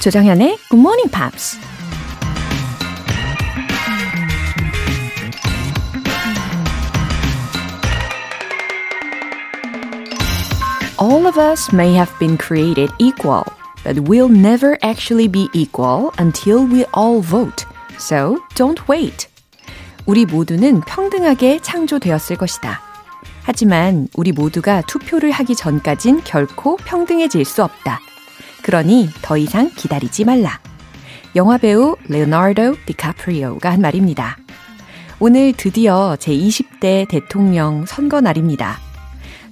조정현의 Good Morning Pops. All of us may have been created equal, but we'll never actually be equal until we all vote. So don't wait. 우리 모두는 평등하게 창조되었을 것이다. 하지만 우리 모두가 투표를 하기 전까진 결코 평등해질 수 없다. 그러니 더 이상 기다리지 말라. 영화배우 레오나르도 디카프리오가 한 말입니다. 오늘 드디어 제20대 대통령 선거 날입니다.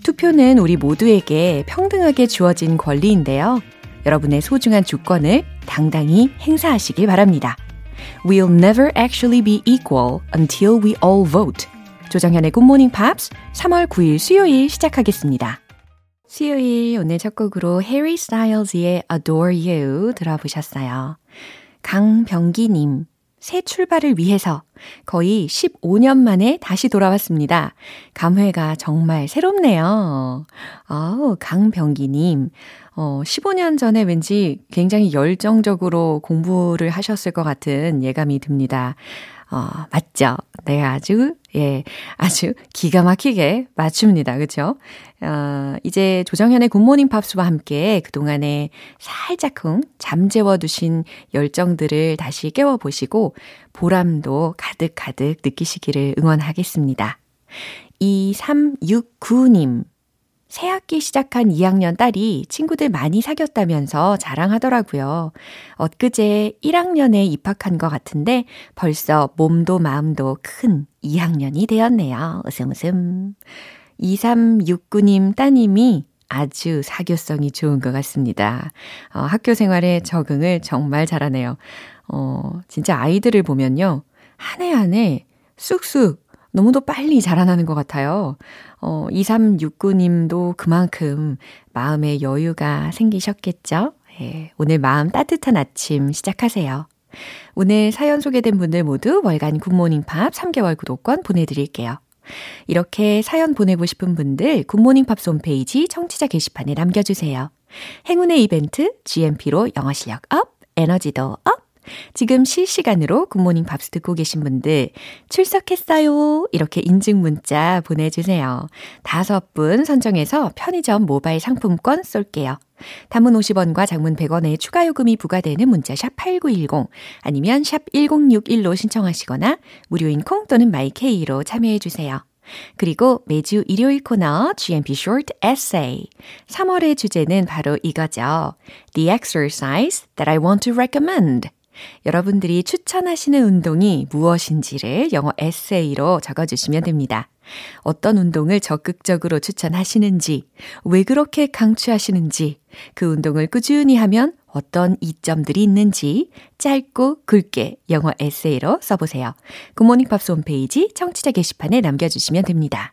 투표는 우리 모두에게 평등하게 주어진 권리인데요. 여러분의 소중한 주권을 당당히 행사하시길 바랍니다. We'll never actually be equal until we all vote. 조정현의 Morning Pops 3월 9일 수요일 시작하겠습니다. 수요일 오늘 첫 곡으로 Harry Styles의 Adore You 들어보셨어요. 강병기님, 새 출발을 위해서 거의 15년 만에 다시 돌아왔습니다. 감회가 정말 새롭네요. 아우, 강병기님. 어, 15년 전에 왠지 굉장히 열정적으로 공부를 하셨을 것 같은 예감이 듭니다. 어, 맞죠? 네, 아주, 예, 아주 기가 막히게 맞춥니다. 그쵸? 어, 이제 조정현의 굿모닝 팝스와 함께 그동안에 살짝쿵 잠재워 두신 열정들을 다시 깨워보시고 보람도 가득가득 느끼시기를 응원하겠습니다. 2369님. 새학기 시작한 2학년 딸이 친구들 많이 사귀었다면서 자랑하더라고요. 엊그제 1학년에 입학한 것 같은데 벌써 몸도 마음도 큰 2학년이 되었네요. 웃음 웃음. 2369님 따님이 아주 사교성이 좋은 것 같습니다. 어, 학교 생활에 적응을 정말 잘하네요. 어, 진짜 아이들을 보면요. 한 해 한 해 쑥쑥 너무도 빨리 자라나는 것 같아요. 어, 2369님도 그만큼 마음의 여유가 생기셨겠죠? 예, 오늘 마음 따뜻한 아침 시작하세요. 오늘 사연 소개된 분들 모두 월간 굿모닝 팝스 3개월 구독권 보내드릴게요. 이렇게 사연 보내고 싶은 분들 굿모닝 팝스 홈페이지 청취자 게시판에 남겨주세요. 행운의 이벤트 GMP로 영어 실력 up, 에너지도 up! 지금 실시간으로 굿모닝 팝스 듣고 계신 분들 출석했어요. 이렇게 인증 문자 보내주세요. 다섯 분 선정해서 편의점 모바일 상품권 쏠게요. 단문 50원과 장문 100원의 추가 요금이 부과되는 문자 샵 8910 아니면 샵 1061로 신청하시거나 무료인 콩 또는 마이케이로 참여해 주세요. 그리고 매주 일요일 코너 GMP Short Essay. 3월의 주제는 바로 이거죠. The exercise that I want to recommend. 여러분들이 추천하시는 운동이 무엇인지를 영어 에세이로 적어주시면 됩니다. 어떤 운동을 적극적으로 추천하시는지, 왜 그렇게 강추하시는지, 그 운동을 꾸준히 하면 어떤 이점들이 있는지 짧고 굵게 영어 에세이로 써보세요. 굿모닝 팝스 홈페이지 청취자 게시판에 남겨주시면 됩니다.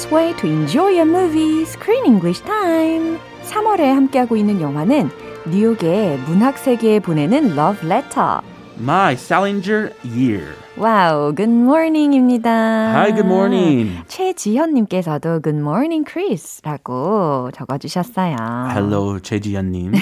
best way to enjoy a movie, Screen English Time. 3월에 함께하고 있는 영화는 뉴욕의 문학 세계에 보내는 Love Letter. My Salinger Year. 와우, good morning입니다. Hi, good morning. 최지현님께서도 good morning, Chris라고 적어주셨어요. Hello, 최지현님.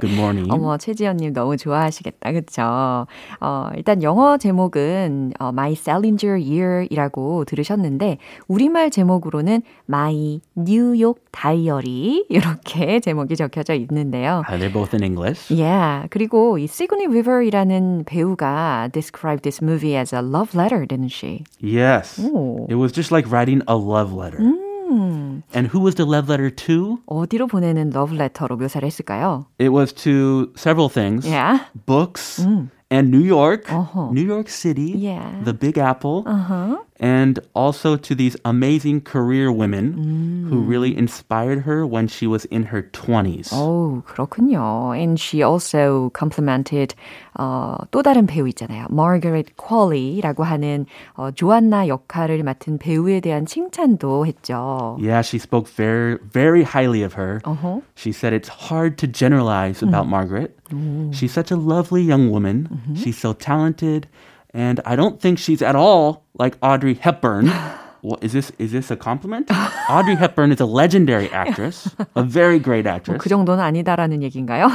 Good morning. 어머, 최지현님 너무 좋아하시겠다, 그쵸? 어, 일단 영어 제목은 어, My Salinger Year이라고 들으셨는데 우리말 제목으로는 My New York Diary 이렇게 제목이 적혀져 있는데요. Uh, they're both in English. Yeah. 그리고 이 Sigourney Weaver이라는 배우가 described this movie as a love letter, didn't she? Yes. 오. It was just like writing a love letter. 음, And who was the love letter to? 어디로 보내는 love letter로 묘사를 했을까요? It was to several things. Yeah. Books and New York, Uh-huh. New York City, Yeah. the Big Apple, Uh-huh. and also to these amazing career women who really inspired her when she was in her 20s. 오, 그렇군요. And she also complimented 어, 또 다른 배우 있잖아요. Margaret Qualley라고 하는 어, 조안나 역할을 맡은 배우에 대한 칭찬도 했죠. Yeah, she spoke very, very highly of her. Uh-huh. She said it's hard to generalize about Margaret. She's such a lovely young woman. She's so talented, and I don't think she's at all like Audrey Hepburn. What, is this is this a compliment? Audrey Hepburn is a legendary actress, a very great actress. 그 정도는 아니다라는 얘기인가요?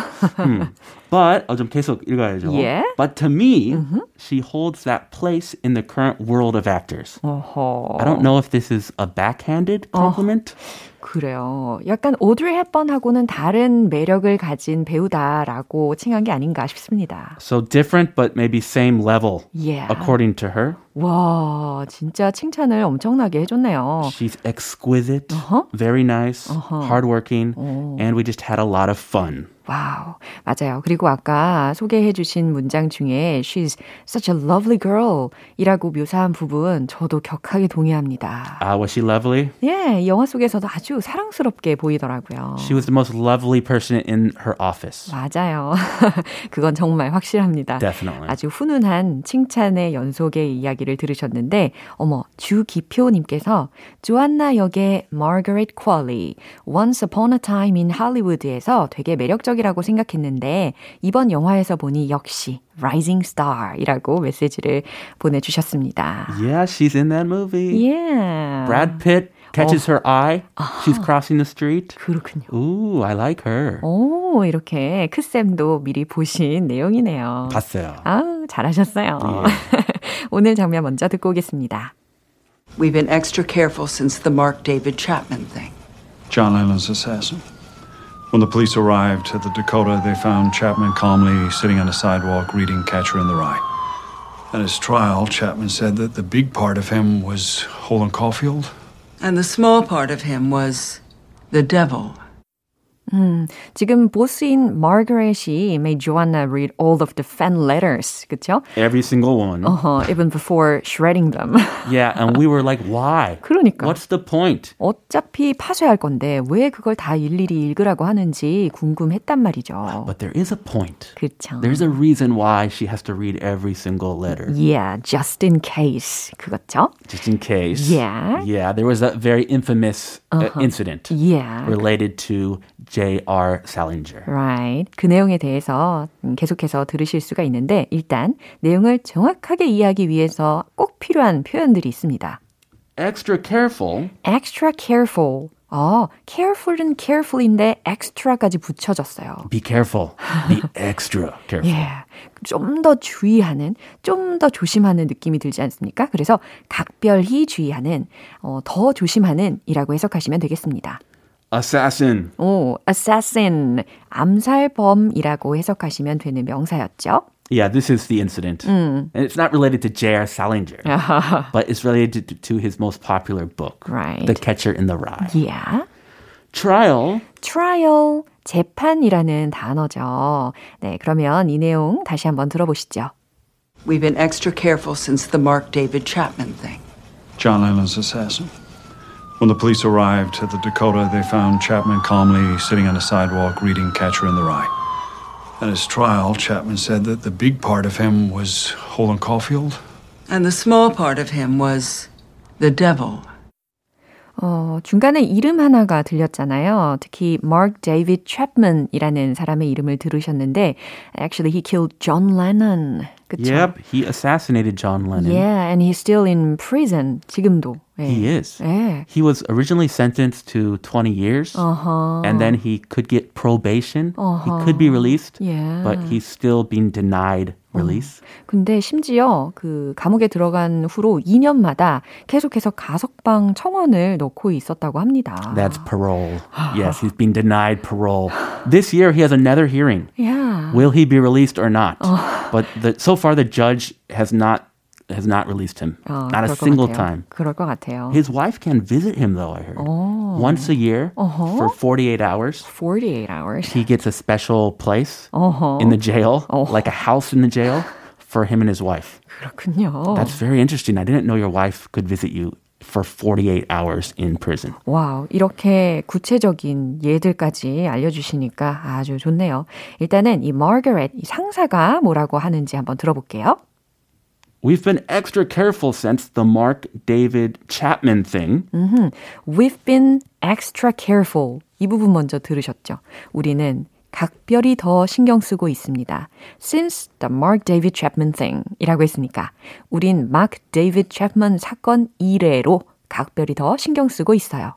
But 어, 좀 계속 읽어야죠. Yeah. But to me, she holds that place in the current world of actors. 어허. I don't know if this is a backhanded compliment. 그래요. 약간 오드리 헵번하고는 다른 매력을 가진 배우다라고 칭한 게 아닌가 싶습니다. So different, but maybe same level, Yeah. according to her. 와, 진짜 칭찬을 엄청나게 해줬네요. She's exquisite, Uh-huh. very nice, hardworking, Oh. and we just had a lot of fun. 와우, 맞아요. 그리고 아까 소개해 주신 문장 중에 She's such a lovely girl 이라고 묘사한 부분 저도 격하게 동의합니다. Uh, was she lovely? 예, 영화 속에서도 아주 사랑스럽게 보이더라고요. She was the most lovely person in her office. 맞아요. 그건 정말 확실합니다. Definitely. 아주 훈훈한 칭찬의 연속의 이야기를 들으셨는데, 어머, 주기표 님께서 조안나 역의 Margaret Qualley, Once Upon a Time in Hollywood에서 되게 매력적 이라고 생각했는데, 이번 영화에서 보니 역시 Rising Star이라고 메시지를 보내주셨습니다. Yeah, she's in that movie. Yeah. Brad Pitt catches her eye. She's Uh-huh. crossing the street. 그렇군요. Ooh, I like her. 오, 이렇게 크쌤도 미리 보신 내용이네요. 봤어요. 아우, 잘하셨어요. 오늘 장면 먼저 듣고 오겠습니다. We've been extra careful since the Mark David Chapman thing. John Lennon's assassin. When the police arrived at the Dakota, they found Chapman calmly sitting on a sidewalk reading Catcher in the Rye. At his trial, Chapman said that the big part of him was Holden Caulfield. And the small part of him was the devil. 지금 보스인 마거렛이 made Joanna read all of the fan letters, 그쵸? Every single one. Uh-huh, even before shredding them. Yeah, and we were like, why? 그러니까. What's the point? 어차피 파쇄할 건데 왜 그걸 다 일일이 읽으라고 하는지 궁금했단 말이죠. But there is a point. 그쵸. There's a reason why she has to read every single letter. Yeah, just in case. 그거죠? Just in case. Yeah. Yeah, there was that very infamous uh, incident Yeah. related to J.R. Salinger. Right. 그 내용에 대해서 음, 계속해서 들으실 수가 있는데 일단 내용을 정확하게 이해하기 위해서 꼭 필요한 표현들이 있습니다. Extra careful. extra careful. 어, careful은 careful인데 extra까지 붙여졌어요. Be careful. Be extra careful. 예. 좀 더 주의하는, 좀 더 조심하는 느낌이 들지 않습니까? 그래서 각별히 주의하는, 어, 더 조심하는 이라고 해석하시면 되겠습니다. Assassin. 오, assassin, 암살범이라고 해석하시면 되는 명사였죠. Yeah, this is the incident. And it's not related to J.R. Salinger, but it's related to, to his most popular book, Right. The Catcher in the Rye. Yeah. Trial. trial, 재판이라는 단어죠. 네, 그러면 이 내용 다시 한번 들어보시죠. We've been extra careful since the Mark David Chapman thing. John Lennon's assassin. When the police arrived at the Dakota, they found Chapman calmly sitting on a sidewalk reading Catcher in the Rye. At his trial, Chapman said that the big part of him was Holden Caulfield. And the small part of him was the devil. 어, 중간에 이름 하나가 들렸잖아요. 특히 Mark David Chapman이라는 사람의 이름을 들으셨는데 actually he killed John Lennon. 그쵸? Yep, he assassinated John Lennon. Yeah, and he's still in prison. 지금도. 예. He is. 예. He was originally sentenced to 20 years, Uh-huh. and then he could get probation. He could be released, Yeah. but he's still being denied release. 근데 심지어 그 감옥에 들어간 후로 2년마다 계속해서 가석방 청원을 넣고 있었다고 합니다. That's parole. yes, he's been denied parole. This year, he has another hearing. Yeah. Will he be released or not? But the, so far, the judge has not has not released him. 어, not a 그럴 것 single 같아요. time. 그럴 것 같아요. His wife can visit him though. I heard once a year for 48 hours. 48 hours. He gets a special place 어허. in the jail, like a house in the jail, for him and his wife. 그렇군요. That's very interesting. I didn't know your wife could visit you for 48 hours in prison. 와우, 이렇게 구체적인 예들까지 알려주시니까 아주 좋네요. 일단은 이 마거렛 이 상사가 뭐라고 하는지 한번 들어볼게요. We've been extra careful since the Mark David Chapman thing. We've been extra careful. 이 부분 먼저 들으셨죠? 우리는 각별히 더 신경 쓰고 있습니다. Since the Mark David Chapman thing 이라고 했으니까 우린 Mark David Chapman 사건 이래로 각별히 더 신경 쓰고 있어요.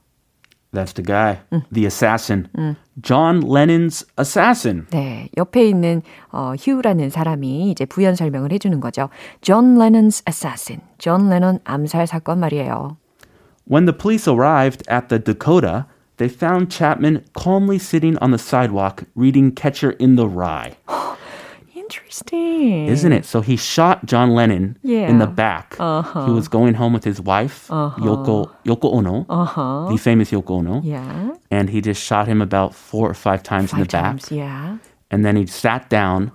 That's the guy, the assassin. John Lennon's assassin. 네, 옆에 있는 어, 휴라는 사람이 이제 부연 설명을 해주는 거죠. John Lennon's assassin. 존 레논 암살 사건 말이에요. When the police arrived at the Dakota, they found Chapman calmly sitting on the sidewalk reading Catcher in the Rye. Interesting. Isn't it? So he shot John Lennon Yeah. in the back. He uh-huh. was going home with his wife, uh-huh. Yoko, Yoko Ono, uh-huh. the famous Yoko Ono. Yeah. And he just shot him about four or five times in the Five back. Yeah. And then he sat down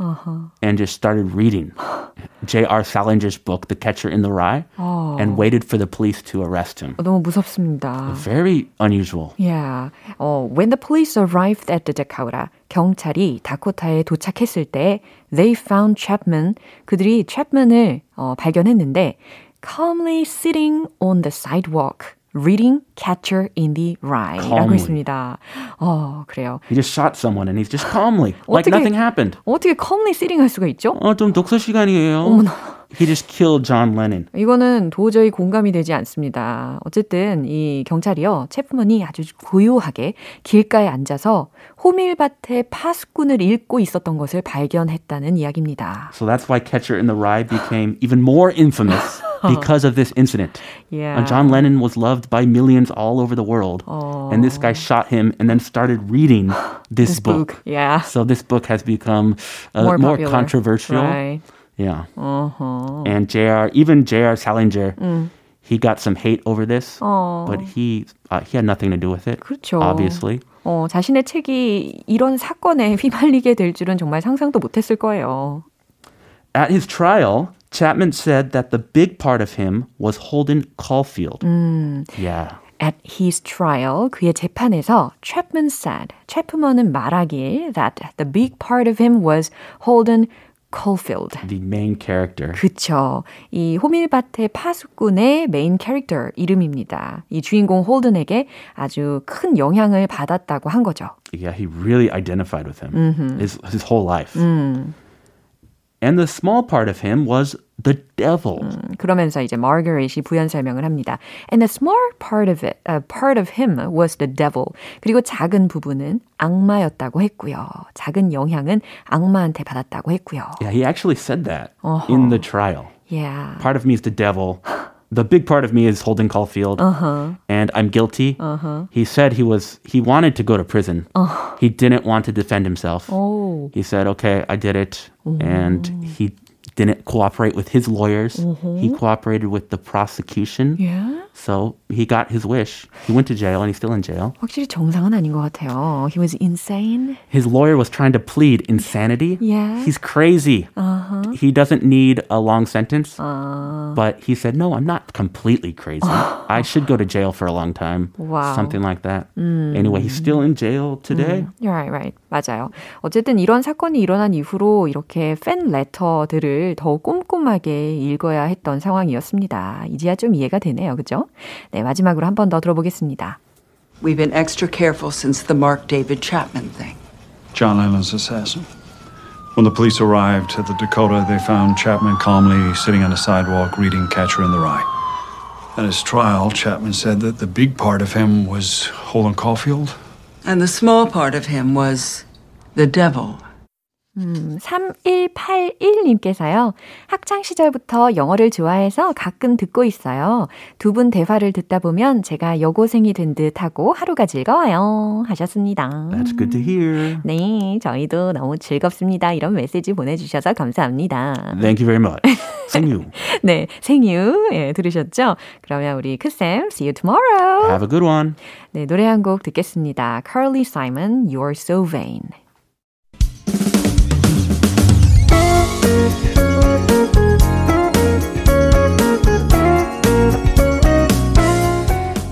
and just started reading J.R. Salinger's book, The Catcher in the Rye, and waited for the police to arrest him. 어, 너무 무섭습니다. Very unusual. Yeah. 어, when the police arrived at the Dakota, 경찰이 다코타에 도착했을 때 they found Chapman. 그들이 Chapman을 어, 발견했는데 calmly sitting on the sidewalk. Reading Catcher in the Rye라고 Calmly. 했습니다. 어, 그래요. He just shot someone and he's just calmly, like 어떻게- nothing happened. 어떻게 calmly sitting 할 수가 있죠? 어, 좀 독서 시간이에요. He just killed John Lennon. 이거는 도저히 공감이 되지 않습니다. 어쨌든 이 경찰이요, 체프먼이 아주 고요하게 길가에 앉아서 호밀밭의 파수꾼을 읽고 있었던 것을 발견했다는 이야기입니다. So that's why Catcher in the Rye became even more infamous because of this incident. Yeah. Uh, John Lennon was loved by millions all over the world. And this guy shot him and then started reading this, book. Yeah. So this book has become uh, More more, popular. controversial. Right. Yeah. And JR, even JR Salinger, he got some hate over this, but he uh, he had nothing to do with it. 그렇죠. Obviously. 어, 자신의 책이 이런 사건에 휘말리게 될 줄은 정말 상상도 못했을 거예요. At his trial, Chapman said that the big part of him was Holden Caulfield. Yeah. At his trial, 그의 재판에서 Chapman said, 체프먼은 말하길 that the big part of him was Holden Caulfield. The main character. 그쵸. 이 호밀밭의 파수꾼의 메인 캐릭터 이름입니다. 이 주인공 홀든에게 아주 큰 영향을 받았다고 한 거죠. Yeah, he really identified with him his, his whole life. And the small part of him was the devil. 그러면서 이제 마거릿이 부연 설명을 합니다. And the small part of it, uh, part of him was the devil. 그리고 작은 부분은 악마였다고 했고요. 작은 영향은 악마한테 받았다고 했고요. Yeah, he actually said that in the trial. Yeah. Part of me is the devil. The big part of me is holding Caulfield, uh-huh. and I'm guilty. Uh-huh. He said he was he wanted to go to prison. Uh-huh. He didn't want to defend himself. 오. He said, "Okay, I did it," oh. and he didn't cooperate with his lawyers. He cooperated with the prosecution. Yeah. So he got his wish. He went to jail, and he's still in jail. 확실히 정상은 아닌 것 같아요. He was insane. His lawyer was trying to plead insanity. Yeah. He's crazy. He doesn't need a long sentence. But he said, no, I'm not completely crazy. I should go to jail for a long time. Wow. Something like that. Anyway, he's still in jail today. You're right, right. 맞아요. 어쨌든 이런 사건이 일어난 이후로 이렇게 팬 레터들을 더 꼼꼼하게 읽어야 했던 상황이었습니다. 이제야 좀 이해가 되네요. 그죠? 네, 마지막으로 한 번 더 들어보겠습니다. We've been extra careful since the Mark David Chapman thing. John Lennon's assassin. When the police arrived at the Dakota, they found Chapman calmly sitting on a sidewalk reading Catcher in the Rye. At his trial, Chapman said that the big part of him was Holden Caulfield. And the small part of him was the devil. 음, 3181님께서요. 학창 시절부터 영어를 좋아해서 가끔 듣고 있어요. 두 분 대화를 듣다 보면 제가 여고생이 된 듯하고 하루가 즐거워요. 하셨습니다. That's good to hear. 네, 저희도 너무 즐겁습니다. 이런 메시지 보내주셔서 감사합니다. Thank you very much. 생유. 네, 생유. 예, 들으셨죠? 그러면 우리 크쌤, see you tomorrow. Have a good one. 네, 노래 한 곡 듣겠습니다. Carly Simon, You're So Vain.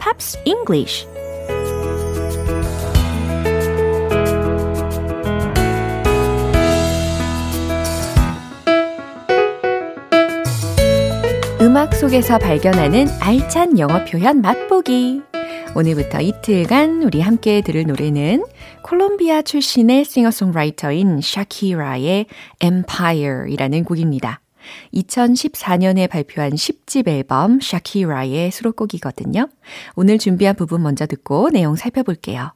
Pops English 음악 속에서 발견하는 알찬 영어 표현 맛보기. 오늘부터 이틀간 우리 함께 들을 노래는 콜롬비아 출신의 싱어송라이터인 샤키라의 Empire이라는 곡입니다. 2014년에 발표한 10집 앨범 샤키라의 수록곡이거든요. 오늘 준비한 부분 먼저 듣고 내용 살펴볼게요.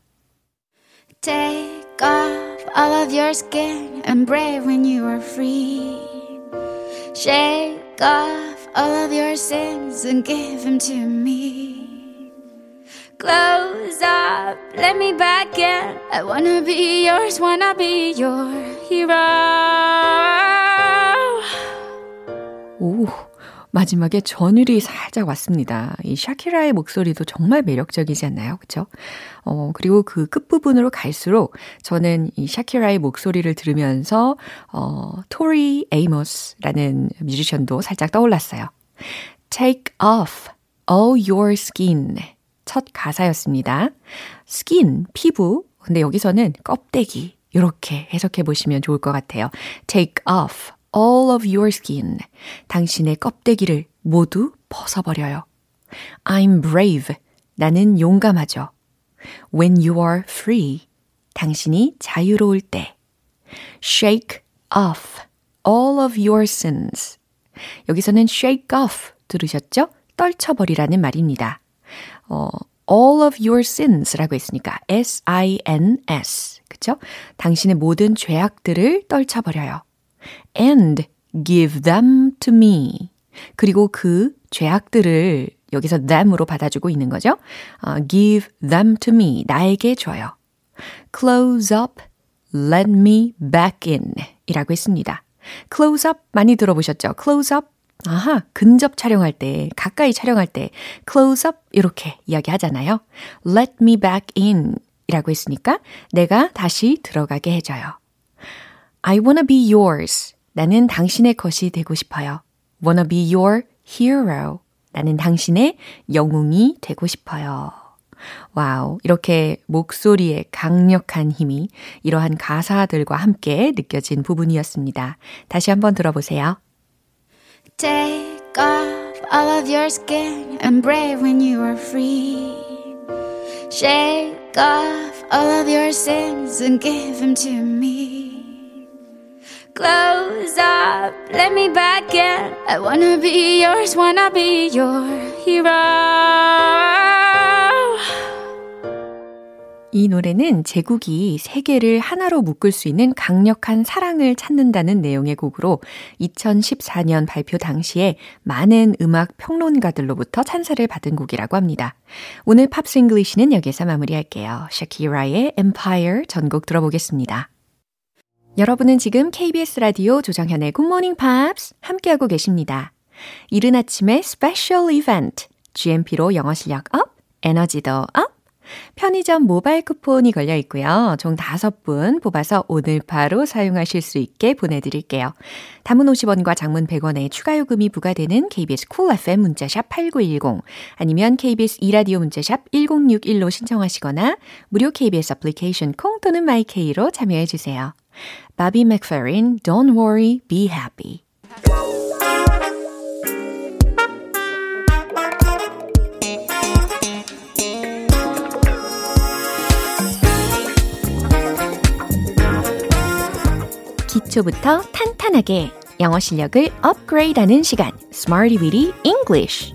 Take off all of your skin and brave when you are free. Shake off all of your sins and give them to me. Close up, let me back in. I wanna be yours, wanna be your hero. 오, 마지막에 전율이 살짝 왔습니다. 이 샤키라의 목소리도 정말 매력적이지 않나요? 그쵸? 어, 그리고 그 끝부분으로 갈수록 저는 이 샤키라의 목소리를 들으면서, 어, 토리 에이머스라는 뮤지션도 살짝 떠올랐어요. Take off all your skin. 첫 가사였습니다. skin, 피부. 근데 여기서는 껍데기. 이렇게 해석해 보시면 좋을 것 같아요. Take off all of your skin. 당신의 껍데기를 모두 벗어버려요. I'm brave. 나는 용감하죠. When you are free. 당신이 자유로울 때. Shake off all of your sins. 여기서는 shake off 들으셨죠? 떨쳐버리라는 말입니다. 어, all of your sins라고 했으니까 S-I-N-S. 그쵸? 당신의 모든 죄악들을 떨쳐버려요. And give them to me. 그리고 그 죄악들을 여기서 them으로 받아주고 있는 거죠. 어, give them to me. 나에게 줘요. close up, let me back in 이라고 했습니다. close up 많이 들어보셨죠? close up 아하, 근접 촬영할 때, 가까이 촬영할 때, close up 이렇게 이야기 하잖아요. let me back in 이라고 했으니까 내가 다시 들어가게 해줘요. I wanna be yours. 나는 당신의 것이 되고 싶어요. wanna be your hero. 나는 당신의 영웅이 되고 싶어요. 와우, 이렇게 목소리의 강력한 힘이 이러한 가사들과 함께 느껴진 부분이었습니다. 다시 한번 들어보세요. Take off all of your skin and brave when you are free. Shake off all of your sins and give them to me. Close up, let me back in. I wanna be yours, wanna be your hero. 이 노래는 제국이 세계를 하나로 묶을 수 있는 강력한 사랑을 찾는다는 내용의 곡으로 2014년 발표 당시에 많은 음악 평론가들로부터 찬사를 받은 곡이라고 합니다. 오늘 Pops English는 여기서 마무리할게요. 샤키라의 Empire 전곡 들어보겠습니다. 여러분은 지금 KBS 라디오 조정현의 굿모닝 팝스 함께하고 계십니다. 이른 아침의 special 이벤트 GMP로 영어 실력 up, 에너지도 up, 편의점 모바일 쿠폰이 걸려 있고요. 총 5분 뽑아서 오늘 바로 사용하실 수 있게 보내드릴게요. 단문 50원과 장문 100원의 추가 요금이 부과되는 KBS Cool FM 문자샵 8910 아니면 KBS 2라디오 문자샵 1061로 신청하시거나 무료 KBS 애플리케이션 콩 또는 마이케이로 참여해 주세요. 바비 맥페린 Don't Worry, Be Happy 기초부터 탄탄하게 영어 실력을 업그레이드하는 시간 Smarty Weedy English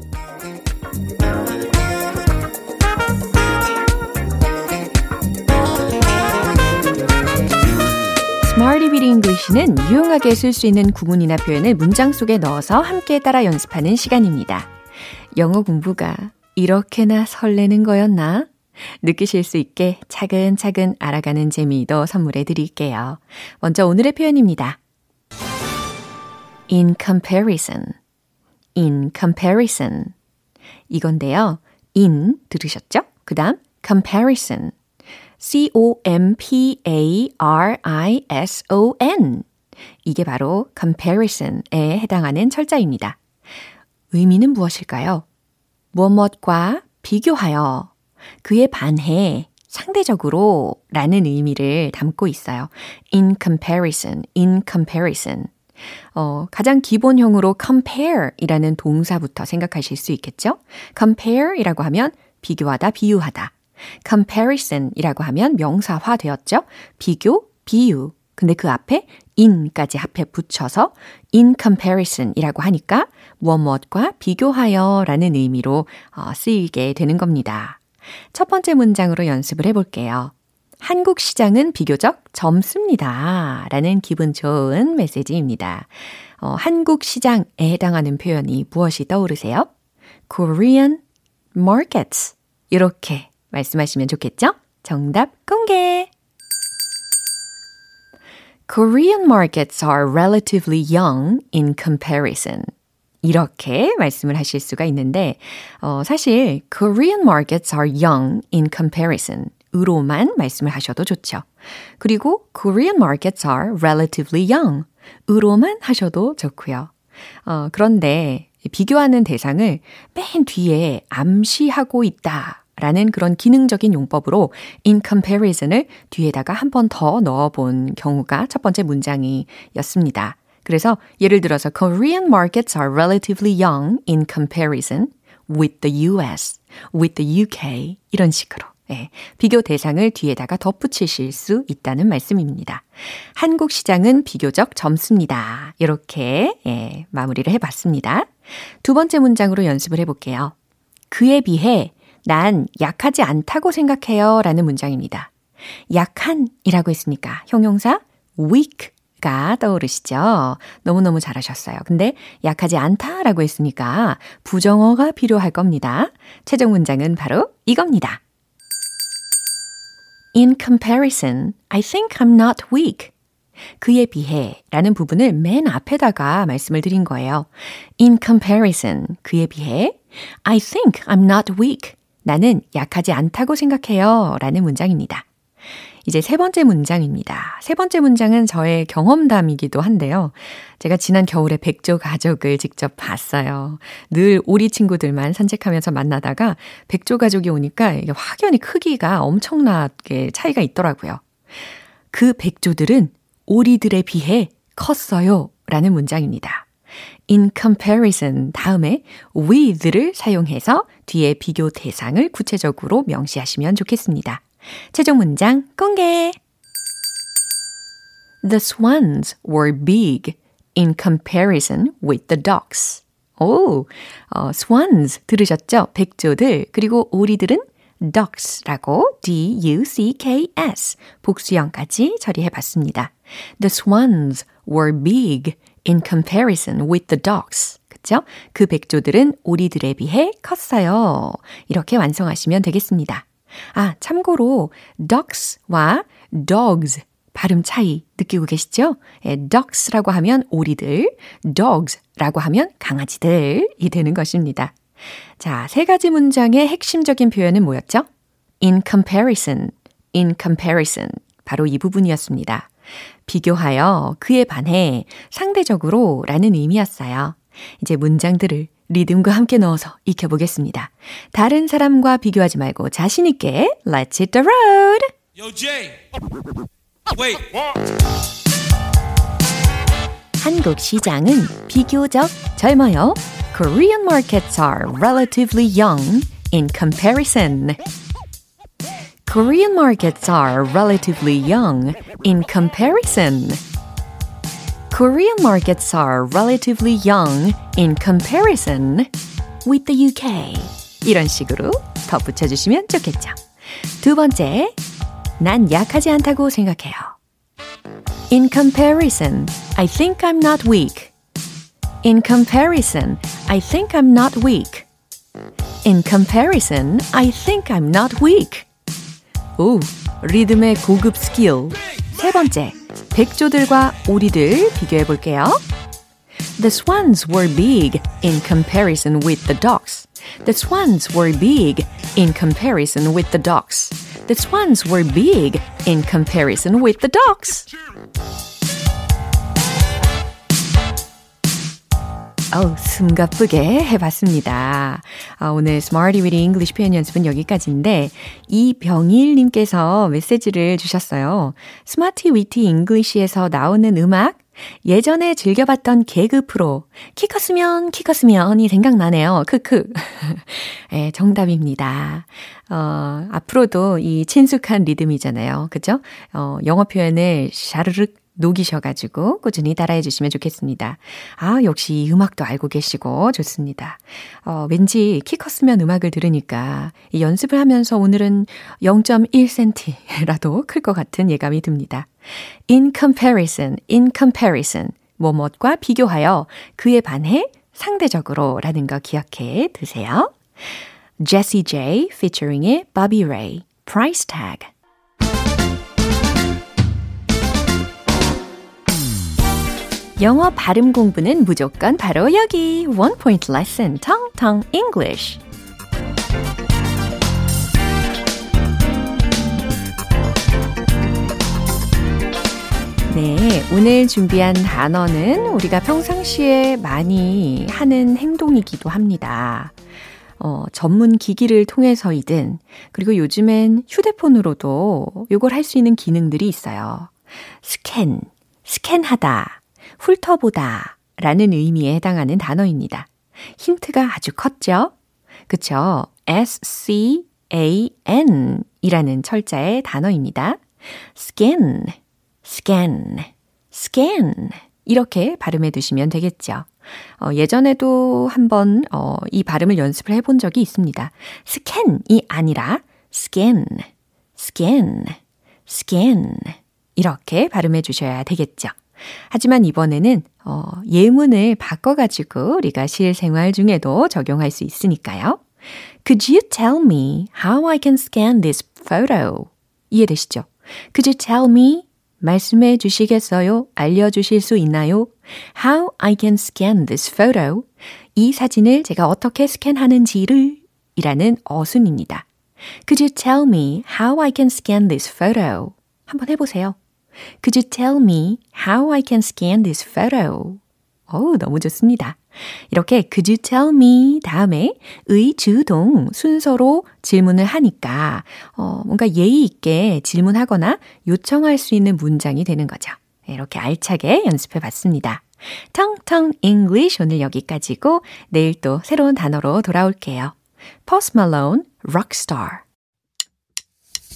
Smarty Weedy English는 유용하게 쓸 수 있는 구문이나 표현을 문장 속에 넣어서 함께 따라 연습하는 시간입니다. 영어 공부가 이렇게나 설레는 거였나? 느끼실 수 있게 차근차근 알아가는 재미도 선물해 드릴게요. 먼저 오늘의 표현입니다. in comparison, in comparison. 이건데요. in 들으셨죠? 그 다음 comparison, c-o-m-p-a-r-i-s-o-n. 이게 바로 comparison에 해당하는 철자입니다. 의미는 무엇일까요? 무엇과 비교하여 그에 반해 상대적으로 라는 의미를 담고 있어요. in comparison, in comparison. 어, 가장 기본형으로 compare 이라는 동사부터 생각하실 수 있겠죠? compare 이라고 하면 비교하다, 비유하다. Comparison 이라고 하면 명사화 되었죠? 비교, 비유. 근데 그 앞에 in까지 합해 붙여서 in comparison 이라고 하니까 무엇 무엇과 비교하여 라는 의미로 어, 쓰이게 되는 겁니다. 첫 번째 문장으로 연습을 해볼게요. 한국 시장은 비교적 젊습니다. 라는 기분 좋은 메시지입니다. 어, 한국 시장에 해당하는 표현이 무엇이 떠오르세요? Korean markets. 이렇게 말씀하시면 좋겠죠? 정답 공개! Korean markets are relatively young in comparison. 이렇게 말씀을 하실 수가 있는데, 어, 사실 Korean markets are young in comparison. 으로만 말씀을 하셔도 좋죠. 그리고 Korean markets are relatively young. 으로만 하셔도 좋고요. 어, 그런데 비교하는 대상을 맨 뒤에 암시하고 있다. 라는 그런 기능적인 용법으로 in comparison을 뒤에다가 한 번 더 넣어 본 경우가 첫 번째 문장이었습니다. 그래서 예를 들어서 Korean markets are relatively young in comparison with the US, with the UK 이런 식으로 예, 비교 대상을 뒤에다가 덧붙이실 수 있다는 말씀입니다. 한국 시장은 비교적 젊습니다. 이렇게 예, 마무리를 해봤습니다. 두 번째 문장으로 연습을 해볼게요. 그에 비해 난 약하지 않다고 생각해요 라는 문장입니다. 약한이라고 했으니까 형용사 weak 가 떠오르시죠? 너무너무 잘하셨어요. 근데 약하지 않다라고 했으니까 부정어가 필요할 겁니다. 최종 문장은 바로 이겁니다. In comparison, I think I'm not weak. 그에 비해 라는 부분을 맨 앞에다가 말씀을 드린 거예요. In comparison, 그에 비해 I think I'm not weak. 나는 약하지 않다고 생각해요. 라는 문장입니다. 이제 세 번째 문장입니다. 세 번째 문장은 저의 경험담이기도 한데요. 제가 지난 겨울에 백조 가족을 직접 봤어요. 늘 오리 친구들만 산책하면서 만나다가 백조 가족이 오니까 이게 확연히 크기가 엄청나게 차이가 있더라고요. 그 백조들은 오리들에 비해 컸어요. 라는 문장입니다. In comparison 다음에 with를 사용해서 뒤에 비교 대상을 구체적으로 명시하시면 좋겠습니다. 최종 문장 공개! The swans were big in comparison with the ducks. 오, 어, swans 들으셨죠? 백조들. 그리고 오리들은 ducks라고 D-U-C-K-S 복수형까지 처리해 봤습니다. The swans were big in comparison with the ducks. 그쵸? 그 백조들은 오리들에 비해 컸어요. 이렇게 완성하시면 되겠습니다. 아, 참고로 ducks와 dogs 발음 차이 느끼고 계시죠? 예, ducks라고 하면 오리들, dogs라고 하면 강아지들이 되는 것입니다. 자, 세 가지 문장의 핵심적인 표현은 뭐였죠? in comparison, in comparison. 바로 이 부분이었습니다. 비교하여 그에 반해 상대적으로 라는 의미였어요. 이제 문장들을 리듬과 함께 넣어서 익혀보겠습니다. 다른 사람과 비교하지 말고 자신있게 Let's hit the road! Yo, Jay! Wait! 한국 시장은 비교적 젊어요. Korean markets are relatively young in comparison. Korean markets are relatively young in comparison. Korean markets are relatively young in comparison with the UK. 이런 식으로 덧붙여주시면 좋겠죠. 두 번째, 난 약하지 않다고 생각해요. In comparison, I think I'm not weak. In comparison, I think I'm not weak. In comparison, I think I'm not weak. 오, 리듬의 고급 스킬. 세 번째, 백조들과 오리들 비교해 볼게요. The swans were big in comparison with the ducks. The swans were big in comparison with the ducks. The swans were big in comparison with the ducks. 어우, 숨가쁘게 해봤습니다. 아, 오늘 Smarty Weedy English 표현 연습은 여기까지인데, 이병일님께서 메시지를 주셨어요. Smarty Weedy English에서 나오는 음악, 예전에 즐겨봤던 개그 프로, 키 컸으면, 키 컸으면이 생각나네요. 크크. 예, 정답입니다. 어, 앞으로도 이 친숙한 리듬이잖아요. 그죠? 어, 영어 표현을 샤르륵 녹이셔가지고 꾸준히 따라해 주시면 좋겠습니다. 아, 역시 이 음악도 알고 계시고 좋습니다. 어, 왠지 키 컸으면 음악을 들으니까 이 연습을 하면서 오늘은 0.1cm라도 클 것 같은 예감이 듭니다. In comparison, in comparison. 뭐뭇과 비교하여 그에 반해 상대적으로 라는 거 기억해 두세요. Jessie J featuring의 Bobby Ray, Price Tag. 영어 발음 공부는 무조건 바로 여기 One Point Lesson Tong Tong English 네, 오늘 준비한 단어는 우리가 평상시에 많이 하는 행동이기도 합니다. 어, 전문 기기를 통해서이든, 그리고 요즘엔 휴대폰으로도 이걸 할 수 있는 기능들이 있어요. 스캔, 스캔하다, 훑어보다 라는 의미에 해당하는 단어입니다. 힌트가 아주 컸죠? 그쵸? S-C-A-N 이라는 철자의 단어입니다. scan, scan, scan 이렇게 발음해 두시면 되겠죠. 어, 예전에도 한번 어, 이 발음을 연습을 해본 적이 있습니다. scan이 아니라 scan, scan, scan 이렇게 발음해 주셔야 되겠죠. 하지만 이번에는 어, 예문을 바꿔가지고 우리가 실생활 중에도 적용할 수 있으니까요. Could you tell me how I can scan this photo? 이해되시죠? Could you tell me? 말씀해 주시겠어요? 알려주실 수 있나요? How I can scan this photo? 이 사진을 제가 어떻게 스캔하는지를 이라는 어순입니다. Could you tell me how I can scan this photo? 한번 해보세요. Could you tell me how I can scan this photo? 어우, 너무 좋습니다. 이렇게 could you tell me 다음에 의, 주, 동 순서로 질문을 하니까 어, 뭔가 예의 있게 질문하거나 요청할 수 있는 문장이 되는 거죠. 이렇게 알차게 연습해 봤습니다. 텅텅 English 오늘 여기까지고 내일 또 새로운 단어로 돌아올게요. Post Malone, Rockstar.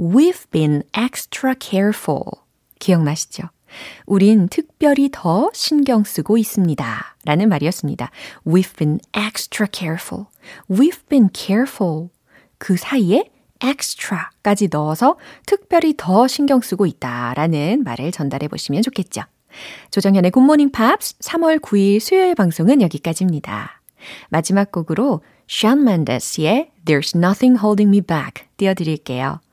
We've been extra careful. 기억나시죠? 우린 특별히 더 신경 쓰고 있습니다. 라는 말이었습니다. We've been extra careful. We've been careful. 그 사이에 extra까지 넣어서 특별히 더 신경 쓰고 있다라는 말을 전달해 보시면 좋겠죠. 조정현의 굿모닝 팝스 3월 9일 수요일 방송은 여기까지입니다. 마지막 곡으로 Shawn Mendes의 There's Nothing Holding Me Back 띄워드릴게요.